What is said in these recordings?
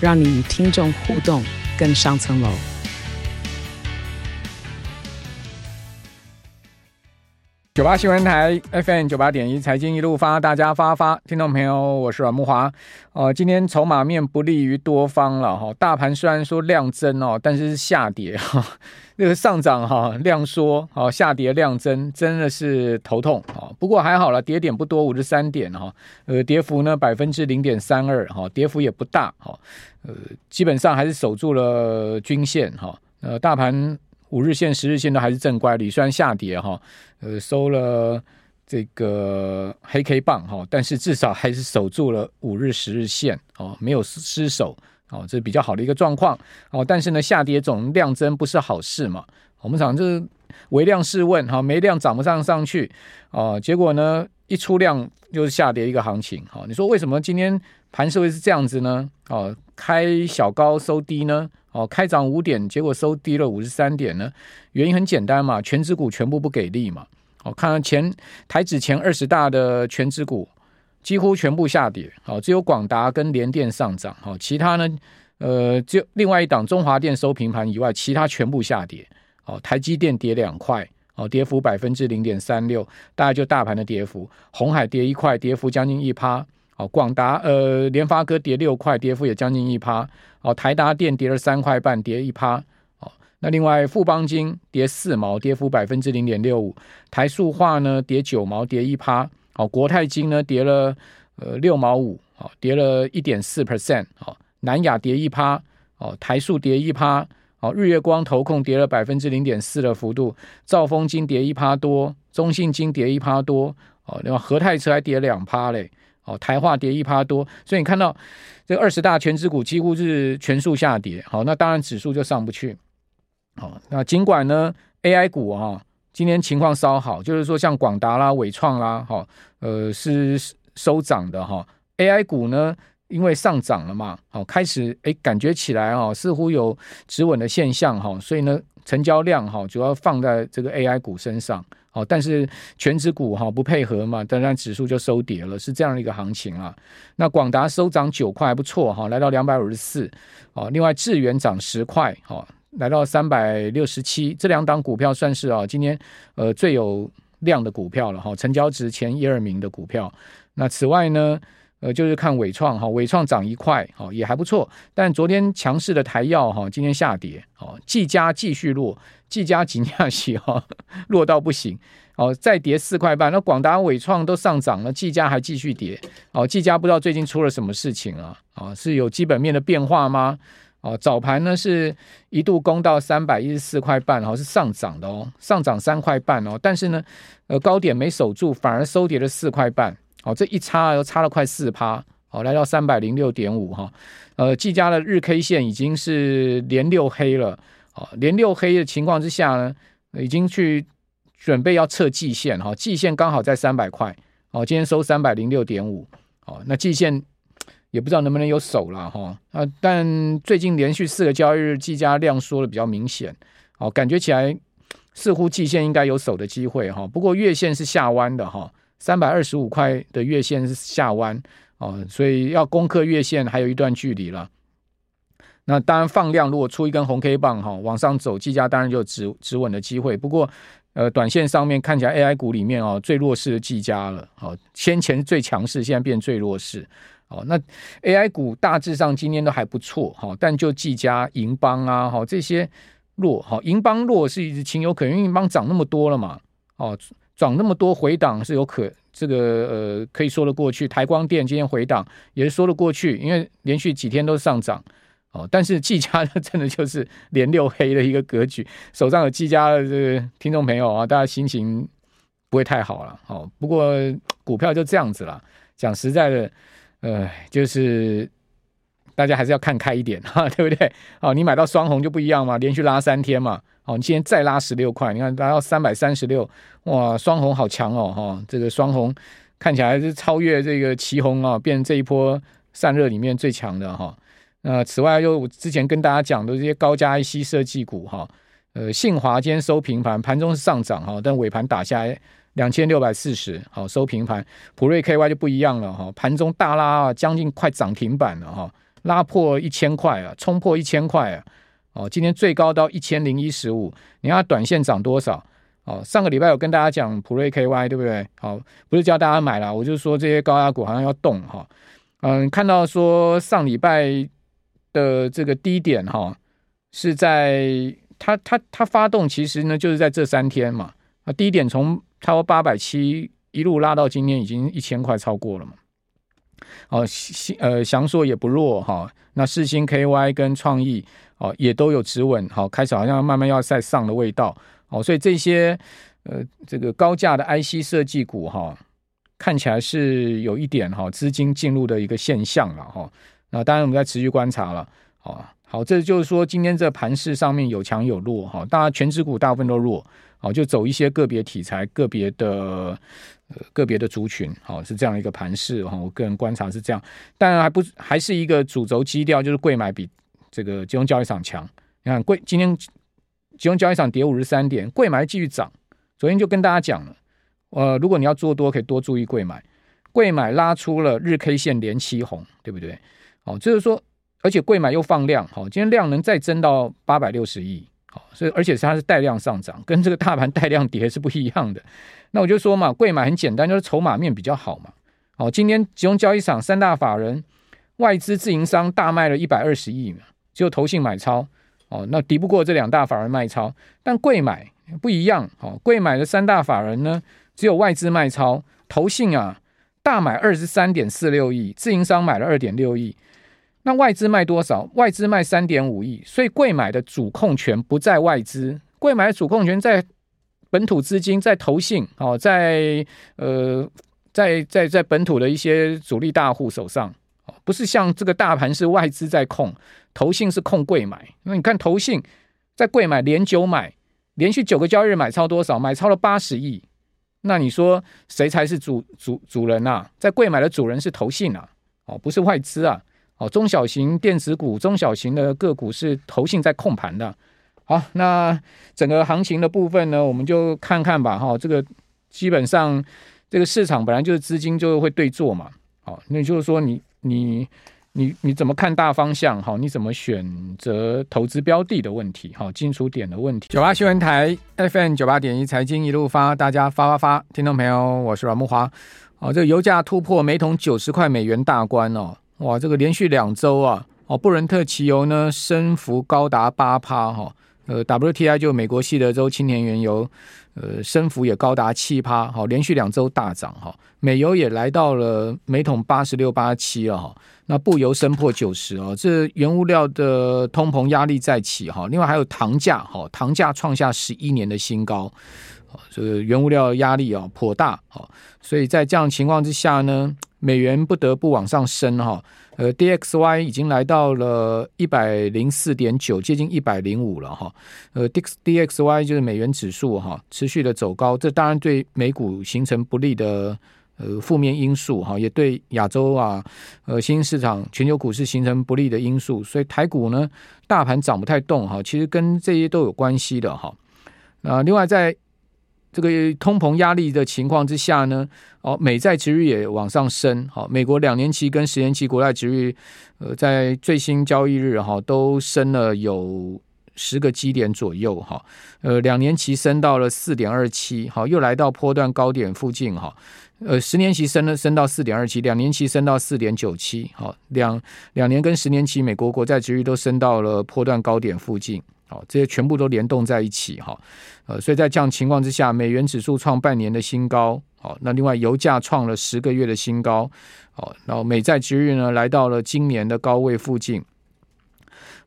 让你与听众互动更上层楼。九八新闻台 FM 九八点一财经一路发，大家发发，听众朋友，我是阮木华。哦，今天筹码面不利于多方了哈。大盘虽然说量增哦，但是是下跌哈。那个上涨哈量缩，哦下跌量增，真的是头痛啊。不过还好了，跌点不多，五十三点哈。呃，跌幅呢百分之零点三二哈，跌幅也不大哈。呃，基本上还是守住了均线哈。呃，大盘。五日线、十日线都还是正乖离，虽然下跌哈，呃，收了这个黑 K 棒哈，但是至少还是守住了五日、十日线哦，没有失守哦，这是比较好的一个状况哦。但是呢，下跌总量增不是好事嘛，我们讲就是微量试问哈，没量涨不上上去哦，结果呢一出量就是下跌一个行情哈。你说为什么今天盘势会是这样子呢？哦，开小高收低呢？哦，开涨五点，结果收低了五十三点呢？原因很简单嘛，权值股全部不给力嘛。哦，看前台指前二十大的权值股几乎全部下跌，哦，只有广达跟联电上涨，哦，其他呢，呃，就另外一档中华电收平盘以外，其他全部下跌。哦，台积电跌两块，哦，跌幅百分之零点三六，大概就大盘的跌幅。红海跌一块，跌幅将近一趴。哦，广达呃，联发科跌六块，跌幅也将近一趴。哦，台达电跌了三块半，跌一趴。哦，那另外富邦金跌四毛，跌幅百分之零点六五。台塑化呢跌九毛，跌一趴。哦，国泰金呢跌了呃六毛五，哦，跌了一点四 percent。哦，南亚跌一趴。哦，台塑跌一趴。哦，日月光投控跌了百分之零点四的幅度。兆丰金跌一趴多，中信金跌一趴多。哦，另外和泰车还跌两趴嘞。哦，台化跌一趴多，所以你看到这二十大权值股几乎是全数下跌。好，那当然指数就上不去。好，那尽管呢，AI 股啊，今天情况稍好，就是说像广达啦、纬创啦，哈，呃，是收涨的哈。AI 股呢，因为上涨了嘛，好，开始哎，感觉起来啊，似乎有止稳的现象哈，所以呢，成交量哈，主要放在这个 AI 股身上。哦，但是全指股哈不配合嘛，当然指数就收跌了，是这样的一个行情啊。那广达收涨九块，还不错哈，来到两百五十四。哦，另外智源涨十块，哈，来到三百六十七。这两档股票算是啊，今天呃最有量的股票了哈，成交值前一二名的股票。那此外呢，呃，就是看纬创哈，纬创涨一块，哈，也还不错。但昨天强势的台药哈，今天下跌，哦，技嘉继续落。技嘉紧下去哈，弱到不行哦，再跌四块半。那广达、纬创都上涨了，技嘉还继续跌哦。技嘉不知道最近出了什么事情啊？啊，是有基本面的变化吗？哦，早盘呢是一度攻到三百一十四块半，然哦，是上涨的哦，上涨三块半哦。但是呢，呃，高点没守住，反而收跌了四块半。哦，这一差又差了快四趴，哦，来到三百零六点五哈。呃，技嘉的日 K 线已经是连六黑了。连六黑的情况之下呢，已经去准备要测季线哈，季线刚好在三百块哦，今天收三百零六点五哦，那季线也不知道能不能有手了哈啊，但最近连续四个交易日技嘉量缩的比较明显哦，感觉起来似乎季线应该有守的机会哈，不过月线是下弯的哈，三百二十五块的月线是下弯哦，所以要攻克月线还有一段距离了。那当然放量，如果出一根红 K 棒哈，往上走，技嘉当然就止止稳的机会。不过，呃，短线上面看起来 AI 股里面哦，最弱势的技嘉了。哦，先前最强势，现在变最弱势。哦，那 AI 股大致上今天都还不错哈，但就技嘉、银邦啊，哈这些弱。哈，银邦弱是一直情有可原，因为银邦涨那么多了嘛。哦，涨那么多回档是有可这个呃可以说得过去。台光电今天回档也是说得过去，因为连续几天都上涨。哦，但是技嘉，真的就是连六黑的一个格局，手上有技嘉的这个听众朋友啊，大家心情不会太好了。哦，不过股票就这样子了。讲实在的，呃，就是大家还是要看开一点哈，对不对？哦，你买到双红就不一样嘛，连续拉三天嘛。哦，你今天再拉十六块，你看拉到三百三十六，哇，双红好强哦，哈、这个双红看起来是超越这个奇红啊，变成这一波散热里面最强的哈。那、呃、此外，又我之前跟大家讲的这些高加 IC 设计股哈。呃，信华今天收平盘，盘中是上涨哈，但尾盘打下来两千六百四十，好收平盘。普瑞 KY 就不一样了哈，盘中大拉啊，将近快涨停板了哈，拉破一千块啊，冲破一千块啊，哦，今天最高到一千零一十五，你看它短线涨多少？哦，上个礼拜有跟大家讲普瑞 KY 对不对？好，不是叫大家买了，我就说这些高压股好像要动哈。嗯，看到说上礼拜的这个低点哈，是在。它它它发动其实呢，就是在这三天嘛。啊，低点从超过八百七一路拉到今天已经一千块超过了嘛。哦，呃，祥硕也不弱哈。那世芯 KY 跟创意哦也都有止稳，好，开始好像慢慢要再上的味道。哦，所以这些呃这个高价的 IC 设计股哈，看起来是有一点哈资金进入的一个现象了哈。那当然我们在持续观察了啊。好，这就是说今天这盘势上面有强有弱哈，当然全指股大部分都弱，好，就走一些个别题材、个别的呃个别的族群，好，是这样一个盘势哈。我个人观察是这样，当然还不还是一个主轴基调，就是柜买比这个金融交易场强。你看贵今天金融交易场跌五十三点，柜买继续涨。昨天就跟大家讲了，呃，如果你要做多，可以多注意柜买，柜买拉出了日 K 线连七红，对不对？好，就是说。而且柜买又放量，好，今天量能再增到八百六十亿，好，所以而且它是带量上涨，跟这个大盘带量跌是不一样的。那我就说嘛，贵买很简单，就是筹码面比较好嘛。好，今天集中交易场三大法人外资自营商大卖了一百二十亿嘛，只有投信买超，哦，那敌不过这两大法人卖超。但贵买不一样，好，贵买的三大法人呢，只有外资卖超，投信啊大买二十三点四六亿，自营商买了二点六亿。那外资卖多少？外资卖三点五亿，所以贵买的主控权不在外资，贵买的主控权在本土资金，在投信哦，在呃，在在在本土的一些主力大户手上哦，不是像这个大盘是外资在控，投信是控贵买。那你看投信在贵买连九买，连续九个交易日买超多少？买超了八十亿。那你说谁才是主主主人啊？在贵买的主人是投信啊，哦，不是外资啊。哦，中小型电子股、中小型的个股是投信在控盘的。好，那整个行情的部分呢，我们就看看吧。哈，这个基本上这个市场本来就是资金就会对坐嘛。好，那就是说你你你你怎么看大方向？好，你怎么选择投资标的的问题？好，进出点的问题。九八新闻台 FM 九八点一财经一路发，大家发发发，听众朋友，我是阮慕驊。好，这个油价突破每桶九十块美元大关哦。哇，这个连续两周啊，哦，布伦特期油呢升幅高达八趴哈，呃，WTI 就美国西德州青年原油，呃，升幅也高达七趴，好，连续两周大涨哈，美油也来到了每桶八十六八七了哈，那布油升破九十哦，这原物料的通膨压力再起哈，另外还有糖价哈，糖价创下十一年的新高，这个原物料压力啊颇大，好，所以在这样情况之下呢。美元不得不往上升哈，呃，DXY 已经来到了一百零四点九，接近一百零五了哈，呃，DXY 就是美元指数哈，持续的走高，这当然对美股形成不利的呃负面因素哈，也对亚洲啊呃新兴市场全球股市形成不利的因素，所以台股呢大盘涨不太动哈，其实跟这些都有关系的哈，啊，另外在。这个通膨压力的情况之下呢，哦，美债殖率也往上升，好，美国两年期跟十年期国债殖率，呃，在最新交易日哈都升了有十个基点左右哈，呃，两年期升到了四点二七，好，又来到波段高点附近哈，呃，十年期升了升到四点二七，两年期升到四点九七，好，两两年跟十年期美国国债殖率都升到了波段高点附近。好，这些全部都联动在一起哈，呃，所以在这样情况之下，美元指数创半年的新高，好，那另外油价创了十个月的新高，好，然后美债值率呢来到了今年的高位附近，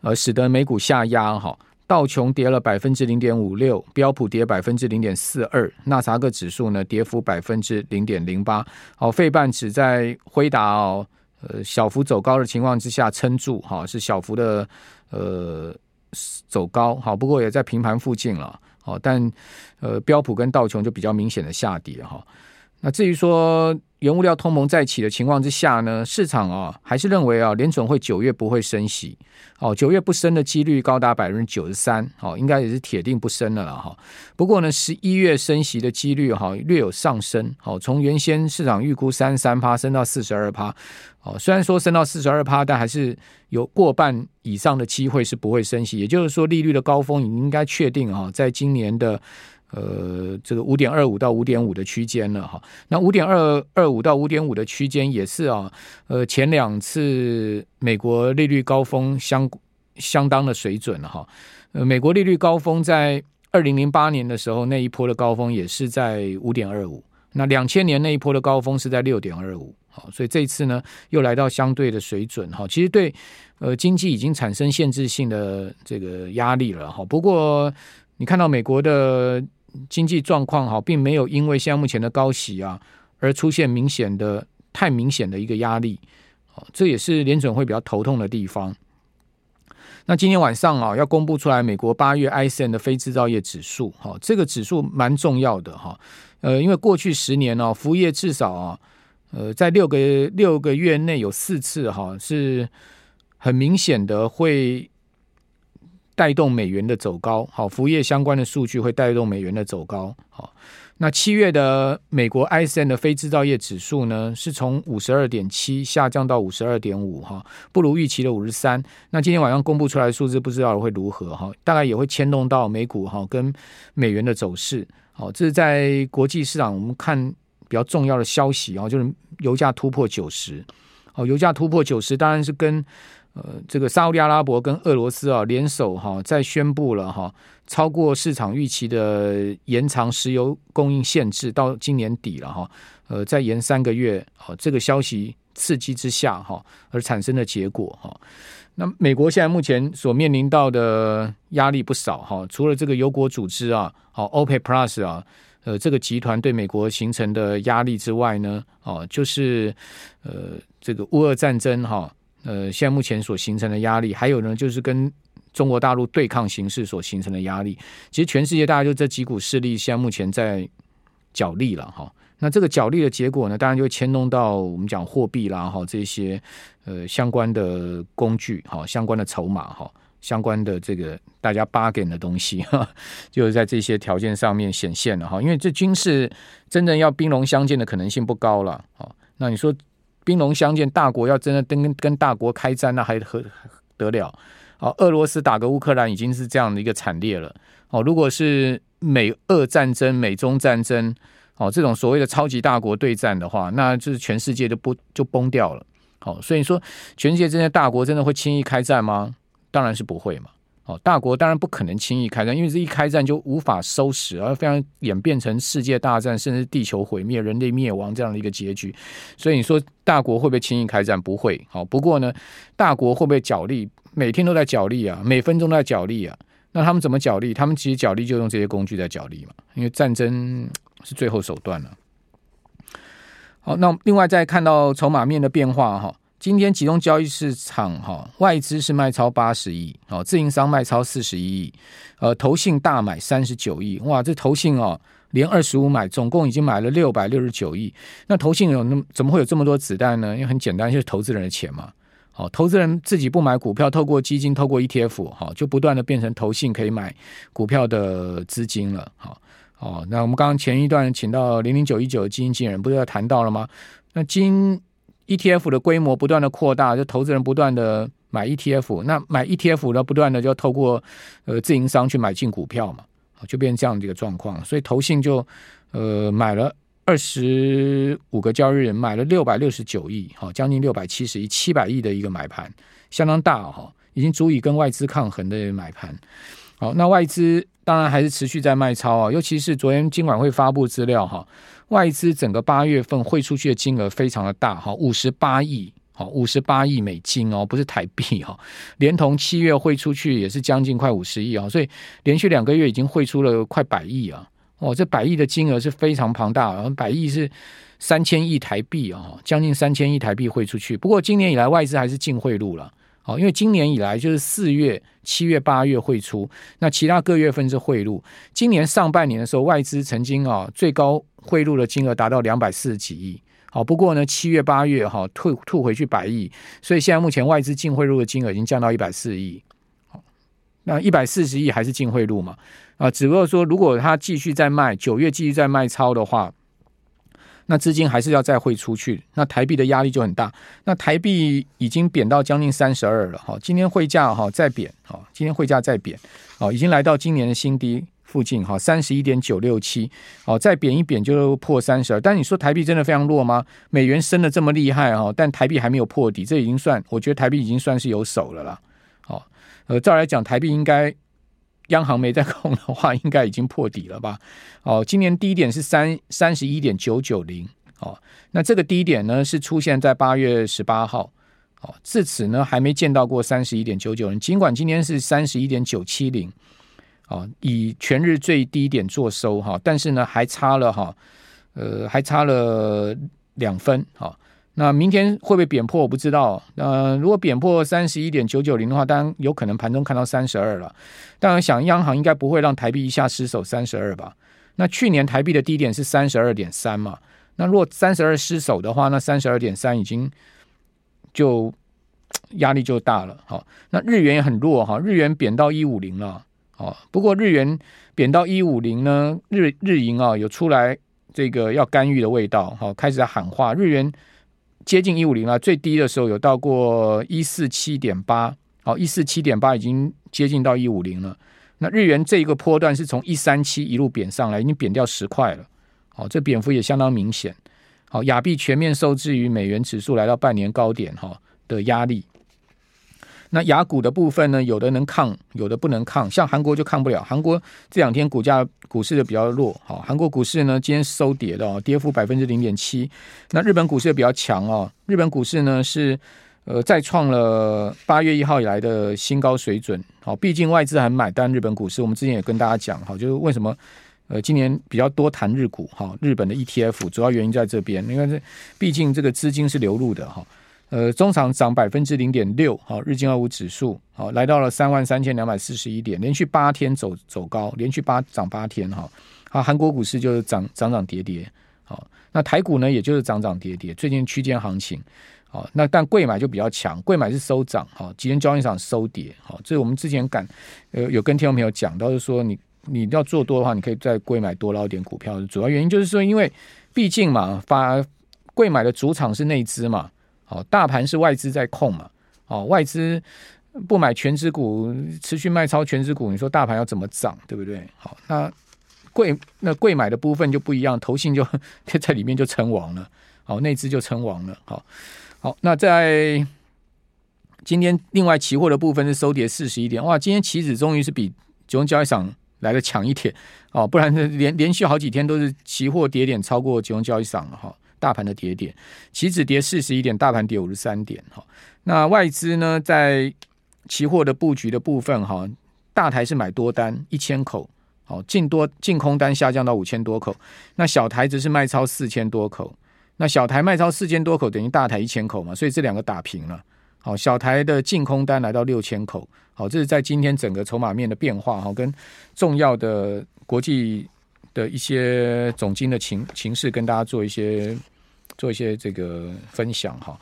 呃，使得美股下压哈，道琼跌了百分之零点五六，标普跌百分之零点四二，纳萨克指数呢跌幅百分之零点零八，好，费半指在辉达哦。呃小幅走高的情况之下撑住哈，是小幅的呃走高好，不过也在平盘附近了好，但呃标普跟道琼就比较明显的下跌哈。那至于说原物料通膨再起的情况之下呢，市场啊还是认为啊联准会九月不会升息，哦九月不升的几率高达百分之九十三，哦应该也是铁定不升的了哈。不过呢十一月升息的几率哈略有上升，好从原先市场预估三十三趴升到四十二趴，哦虽然说升到四十二趴，但还是有过半以上的机会是不会升息，也就是说利率的高峰已经应该确定啊，在今年的。呃，这个五点二五到五点五的区间了哈，那五点二二五到五点五的区间也是啊，呃，前两次美国利率高峰相相当的水准哈，呃，美国利率高峰在二零零八年的时候那一波的高峰也是在五点二五，那两千年那一波的高峰是在六点二五，好，所以这次呢又来到相对的水准哈，其实对呃经济已经产生限制性的这个压力了哈，不过你看到美国的。经济状况好，并没有因为现在目前的高息啊，而出现明显的太明显的一个压力，这也是联准会比较头痛的地方。那今天晚上啊，要公布出来美国八月 ISM 的非制造业指数，哈，这个指数蛮重要的哈，呃，因为过去十年呢，服务业至少啊，呃，在六个六个月内有四次哈，是很明显的会。带动美元的走高，好，服务业相关的数据会带动美元的走高，好，那七月的美国 ISM 的非制造业指数呢，是从五十二点七下降到五十二点五，哈，不如预期的五十三。那今天晚上公布出来的数字，不知道会如何，哈，大概也会牵动到美股，哈，跟美元的走势，好，这是在国际市场我们看比较重要的消息，啊，就是油价突破九十，哦，油价突破九十，当然是跟。呃，这个沙乌地阿拉伯跟俄罗斯啊联手哈，再宣布了哈，超过市场预期的延长石油供应限制到今年底了哈，呃，再延三个月，好，这个消息刺激之下哈，而产生的结果哈。那美国现在目前所面临到的压力不少哈，除了这个油国组织啊，好，OPEC Plus 啊，呃，这个集团对美国形成的压力之外呢，哦，就是呃，这个乌俄战争哈。呃，现在目前所形成的压力，还有呢，就是跟中国大陆对抗形势所形成的压力。其实全世界大概就这几股势力，现在目前在角力了哈。那这个角力的结果呢，当然就会牵动到我们讲货币啦哈，这些呃相关的工具哈，相关的筹码哈，相关的这个大家 bargain 的东西 哈，就是在这些条件上面显现了哈。因为这军事真正要兵戎相见的可能性不高了。好，那你说？兵戎相见，大国要真的跟跟大国开战，那还何得了？哦，俄罗斯打个乌克兰已经是这样的一个惨烈了。哦，如果是美俄战争、美中战争，哦，这种所谓的超级大国对战的话，那就是全世界就不就崩掉了。好，哦，所以说全世界这些大国真的会轻易开战吗？当然是不会嘛。大国当然不可能轻易开战，因为这一开战就无法收拾，而非常演变成世界大战，甚至地球毁灭、人类灭亡这样的一个结局。所以你说大国会不会轻易开战？不会。好，不过呢，大国会不会角力？每天都在角力啊，每分钟都在角力啊。那他们怎么角力？他们其实角力就用这些工具在角力嘛，因为战争 是最后手段了。好，那另外再看到筹码面的变化哈。今天集中交易市场哈，外资是卖超八十亿，哦，自营商卖超四十一亿，呃，投信大买三十九亿，哇，这投信哦，连二十五买，总共已经买了六百六十九亿。那投信有那么怎么会有这么多子弹呢？因为很简单，就是投资人的钱嘛。好，投资人自己不买股票，透过基金，透过 ETF，哈，就不断的变成投信可以买股票的资金了。好，哦，那我们刚刚前一段请到零零九一九的基金经理人，不是要谈到了吗？那金。ETF 的规模不断的扩大，就投资人不断的买 ETF，那买 ETF 呢，不断的就透过呃自营商去买进股票嘛，就变成这样的一个状况。所以投信就呃买了二十五个交易日，买了六百六十九亿，好，将近六百七十亿，七百亿的一个买盘，相当大哈，已经足以跟外资抗衡的买盘。好，那外资当然还是持续在卖超啊，尤其是昨天金管会发布资料哈。外资整个八月份汇出去的金额非常的大哈，五十八亿，好，五十八亿美金哦，不是台币哈，连同七月汇出去也是将近快五十亿啊，所以连续两个月已经汇出了快百亿啊，哦，这百亿的金额是非常庞大，百亿是三千亿台币啊，将近三千亿台币汇出去。不过今年以来外资还是净汇入了，哦，因为今年以来就是四月、七月、八月汇出，那其他各月份是汇入。今年上半年的时候，外资曾经啊最高汇入的金额达到两百四十几亿，好，不过呢七月、八月哈退吐回去百亿，所以现在目前外资净汇入的金额已经降到一百四十亿。那一百四十亿还是净汇入嘛？啊，只不过说，如果他继续在卖，九月继续在卖超的话，那资金还是要再汇出去，那台币的压力就很大。那台币已经贬到将近三十二了，哈，今天汇价哈再贬，哈，今天汇价再贬，哦，已经来到今年的新低附近，哈，三十一点九六七，哦，再贬一贬就破三十二。但你说台币真的非常弱吗？美元升得这么厉害，哈，但台币还没有破底，这已经算，我觉得台币已经算是有手了啦。呃，照来讲，台币应该央行没在控的话，应该已经破底了吧？哦，今年低点是三三十一点九九零，哦，那这个低点呢是出现在八月十八号，哦，自此呢还没见到过三十一点九九零，尽管今天是三十一点九七零，哦，以全日最低点做收哈，但是呢还差了哈，呃，还差了两分，哈。那明天会不会贬破？我不知道。呃，如果贬破三十一点九九零的话，当然有可能盘中看到三十二了。当然，想央行应该不会让台币一下失守三十二吧？那去年台币的低点是三十二点三嘛？那如果三十二失守的话，那三十二点三已经就压力就大了。好，那日元也很弱哈，日元贬到一五零了。哦，不过日元贬到一五零呢，日日银啊有出来这个要干预的味道，好，开始在喊话日元。接近一五零了，最低的时候有到过一四七点八，好，一四七点八已经接近到一五零了。那日元这一个波段是从一三七一路贬上来，已经贬掉十块了，好，这贬幅也相当明显。好，亚币全面受制于美元指数来到半年高点哈的压力。那雅股的部分呢，有的能抗，有的不能抗。像韩国就抗不了，韩国这两天股价股市的比较弱。好，韩国股市呢今天收跌的哦，跌幅百分之零点七。那日本股市也比较强哦，日本股市呢是呃再创了八月一号以来的新高水准。好，毕竟外资还买单日本股市，我们之前也跟大家讲，好，就是为什么呃今年比较多谈日股哈，日本的 ETF 主要原因在这边，因为这毕竟这个资金是流入的哈。呃，中场涨百分之零点六，好，日经二五指数好来到了三万三千两百四十一点，连续八天走走高，连续八涨八天哈。好，韩国股市就是涨涨涨跌跌，好，那台股呢，也就是涨涨跌跌，最近区间行情，好，那但贵买就比较强，贵买是收涨，哈，今天交易场收跌，好，这我们之前敢呃有跟听众朋友讲到，就是说你你要做多的话，你可以在贵买多捞点股票，主要原因就是说，因为毕竟嘛，发贵买的主场是内资嘛。好，大盘是外资在控嘛？哦，外资不买全值股，持续卖超全值股，你说大盘要怎么涨，对不对？好，那贵那贵买的部分就不一样，投信 就在里面就称王了，好，内资就称王了。好，好，那在今天另外期货的部分是收跌四十一点，哇，今天期指终于是比集中交易场来的强一点，哦，不然连连续好几天都是期货跌点超过集中交易场了哈。大盘的跌点，期指跌四十一点，大盘跌五十三点。哈，那外资呢，在期货的布局的部分，哈，大台是买多单一千口，好，净多净空单下降到五千多口。那小台则是卖超四千多口。那小台卖超四千多口，等于大台一千口嘛，所以这两个打平了。好，小台的净空单来到六千口。好，这是在今天整个筹码面的变化，哈，跟重要的国际的一些总经的情情势，跟大家做一些。做一些这个分享哈，